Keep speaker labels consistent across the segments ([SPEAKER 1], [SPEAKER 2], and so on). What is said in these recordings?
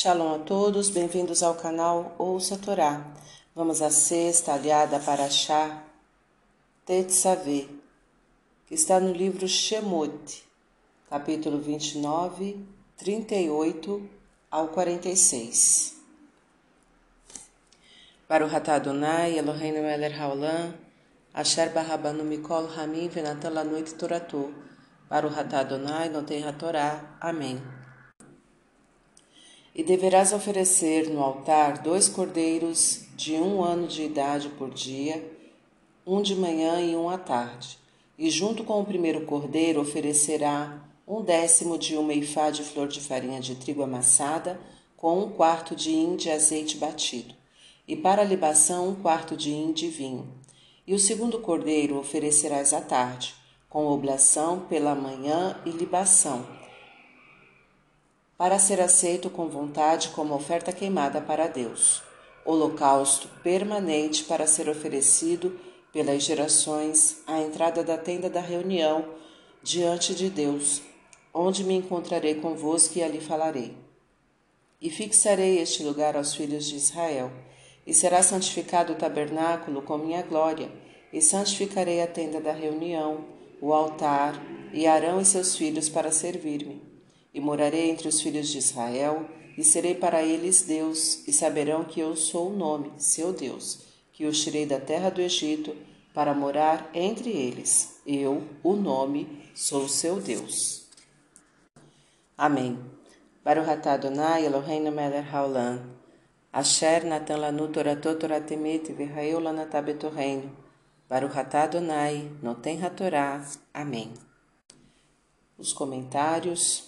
[SPEAKER 1] Shalom a todos, bem-vindos ao canal Ouça a Torá. Vamos à sexta aliada para Chá Tetzaveh, que está no livro Shemot, capítulo 29, 38 ao 46. Para o Hatadonai, Eloheinu Meler Haolam, Asher Barrabanu Mikol Hamim Venatan Lanoit Toratu. Para o Hatadonai, não tem Torá. Amém. E deverás oferecer no altar dois cordeiros de um ano de idade por dia, um de manhã e um à tarde. E junto com o primeiro cordeiro oferecerá um décimo de uma eifá de flor de farinha de trigo amassada, com um quarto de hin de azeite batido, e para a libação um quarto de hin de vinho. E o segundo cordeiro oferecerás à tarde, com oblação pela manhã e libação para ser aceito com vontade como oferta queimada para Deus, holocausto permanente para ser oferecido pelas gerações à entrada da tenda da reunião diante de Deus, onde me encontrarei convosco e ali falarei. E fixarei este lugar aos filhos de Israel, e será santificado o tabernáculo com minha glória, e santificarei a tenda da reunião, o altar, e Arão e seus filhos para servir-me e morarei entre os filhos de Israel, e serei para eles Deus, e saberão que eu sou o nome, seu Deus, que os tirei da terra do Egito, para morar entre eles. Eu, o nome, sou seu Deus. Amém. Baruch Adonai Eloheinu melech haolam. Asher natan lanu toratot toratemet v'haeu lanatah betorreino. Baruch Adonai, não tem Torá. Amém. Os comentários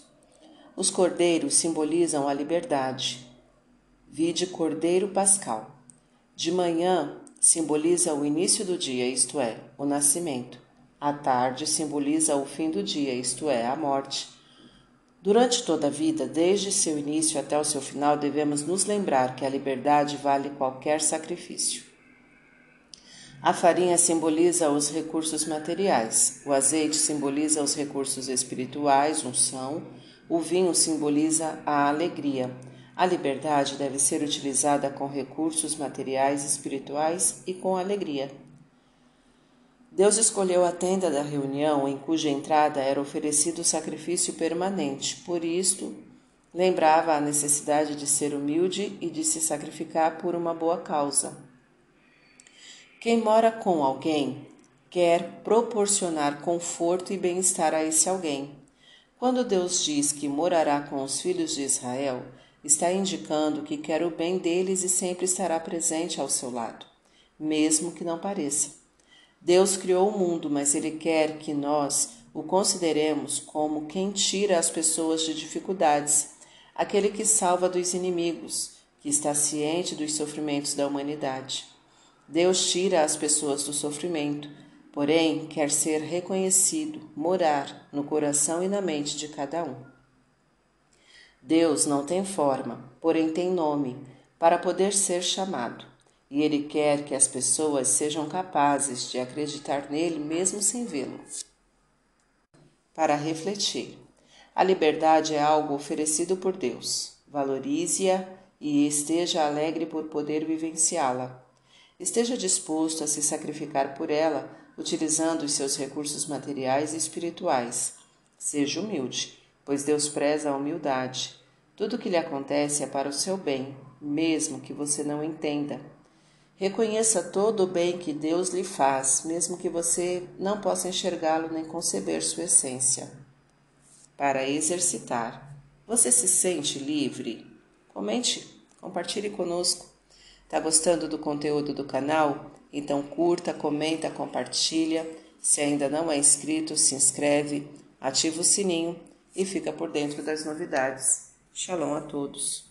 [SPEAKER 1] os cordeiros simbolizam a liberdade. Vide Cordeiro Pascal. De manhã simboliza o início do dia, isto é, o nascimento. À tarde simboliza o fim do dia, isto é, a morte. Durante toda a vida, desde seu início até o seu final, devemos nos lembrar que a liberdade vale qualquer sacrifício. A farinha simboliza os recursos materiais, o azeite simboliza os recursos espirituais, unção, o vinho simboliza a alegria. A liberdade deve ser utilizada com recursos materiais, espirituais e com alegria. Deus escolheu a tenda da reunião em cuja entrada era oferecido o sacrifício permanente. Por isto, lembrava a necessidade de ser humilde e de se sacrificar por uma boa causa. Quem mora com alguém quer proporcionar conforto e bem-estar a esse alguém. Quando Deus diz que morará com os filhos de Israel, está indicando que quer o bem deles e sempre estará presente ao seu lado, mesmo que não pareça. Deus criou o mundo, mas Ele quer que nós o consideremos como quem tira as pessoas de dificuldades, aquele que salva dos inimigos, que está ciente dos sofrimentos da humanidade. Deus tira as pessoas do sofrimento, porém quer ser reconhecido, morar no coração e na mente de cada um. Deus não tem forma, porém tem nome, para poder ser chamado, e Ele quer que as pessoas sejam capazes de acreditar nele mesmo sem vê-lo. Para refletir, a liberdade é algo oferecido por Deus. Valorize-a e esteja alegre por poder vivenciá-la. Esteja disposto a se sacrificar por ela utilizando os seus recursos materiais e espirituais. Seja humilde, pois Deus preza a humildade. Tudo o que lhe acontece é para o seu bem, mesmo que você não entenda. Reconheça todo o bem que Deus lhe faz, mesmo que você não possa enxergá-lo nem conceber sua essência. Para exercitar, você se sente livre? Comente, compartilhe conosco. Está gostando do conteúdo do canal? Então curta, comenta, compartilha. Se ainda não é inscrito, se inscreve, ativa o sininho e fica por dentro das novidades. Shalom a todos.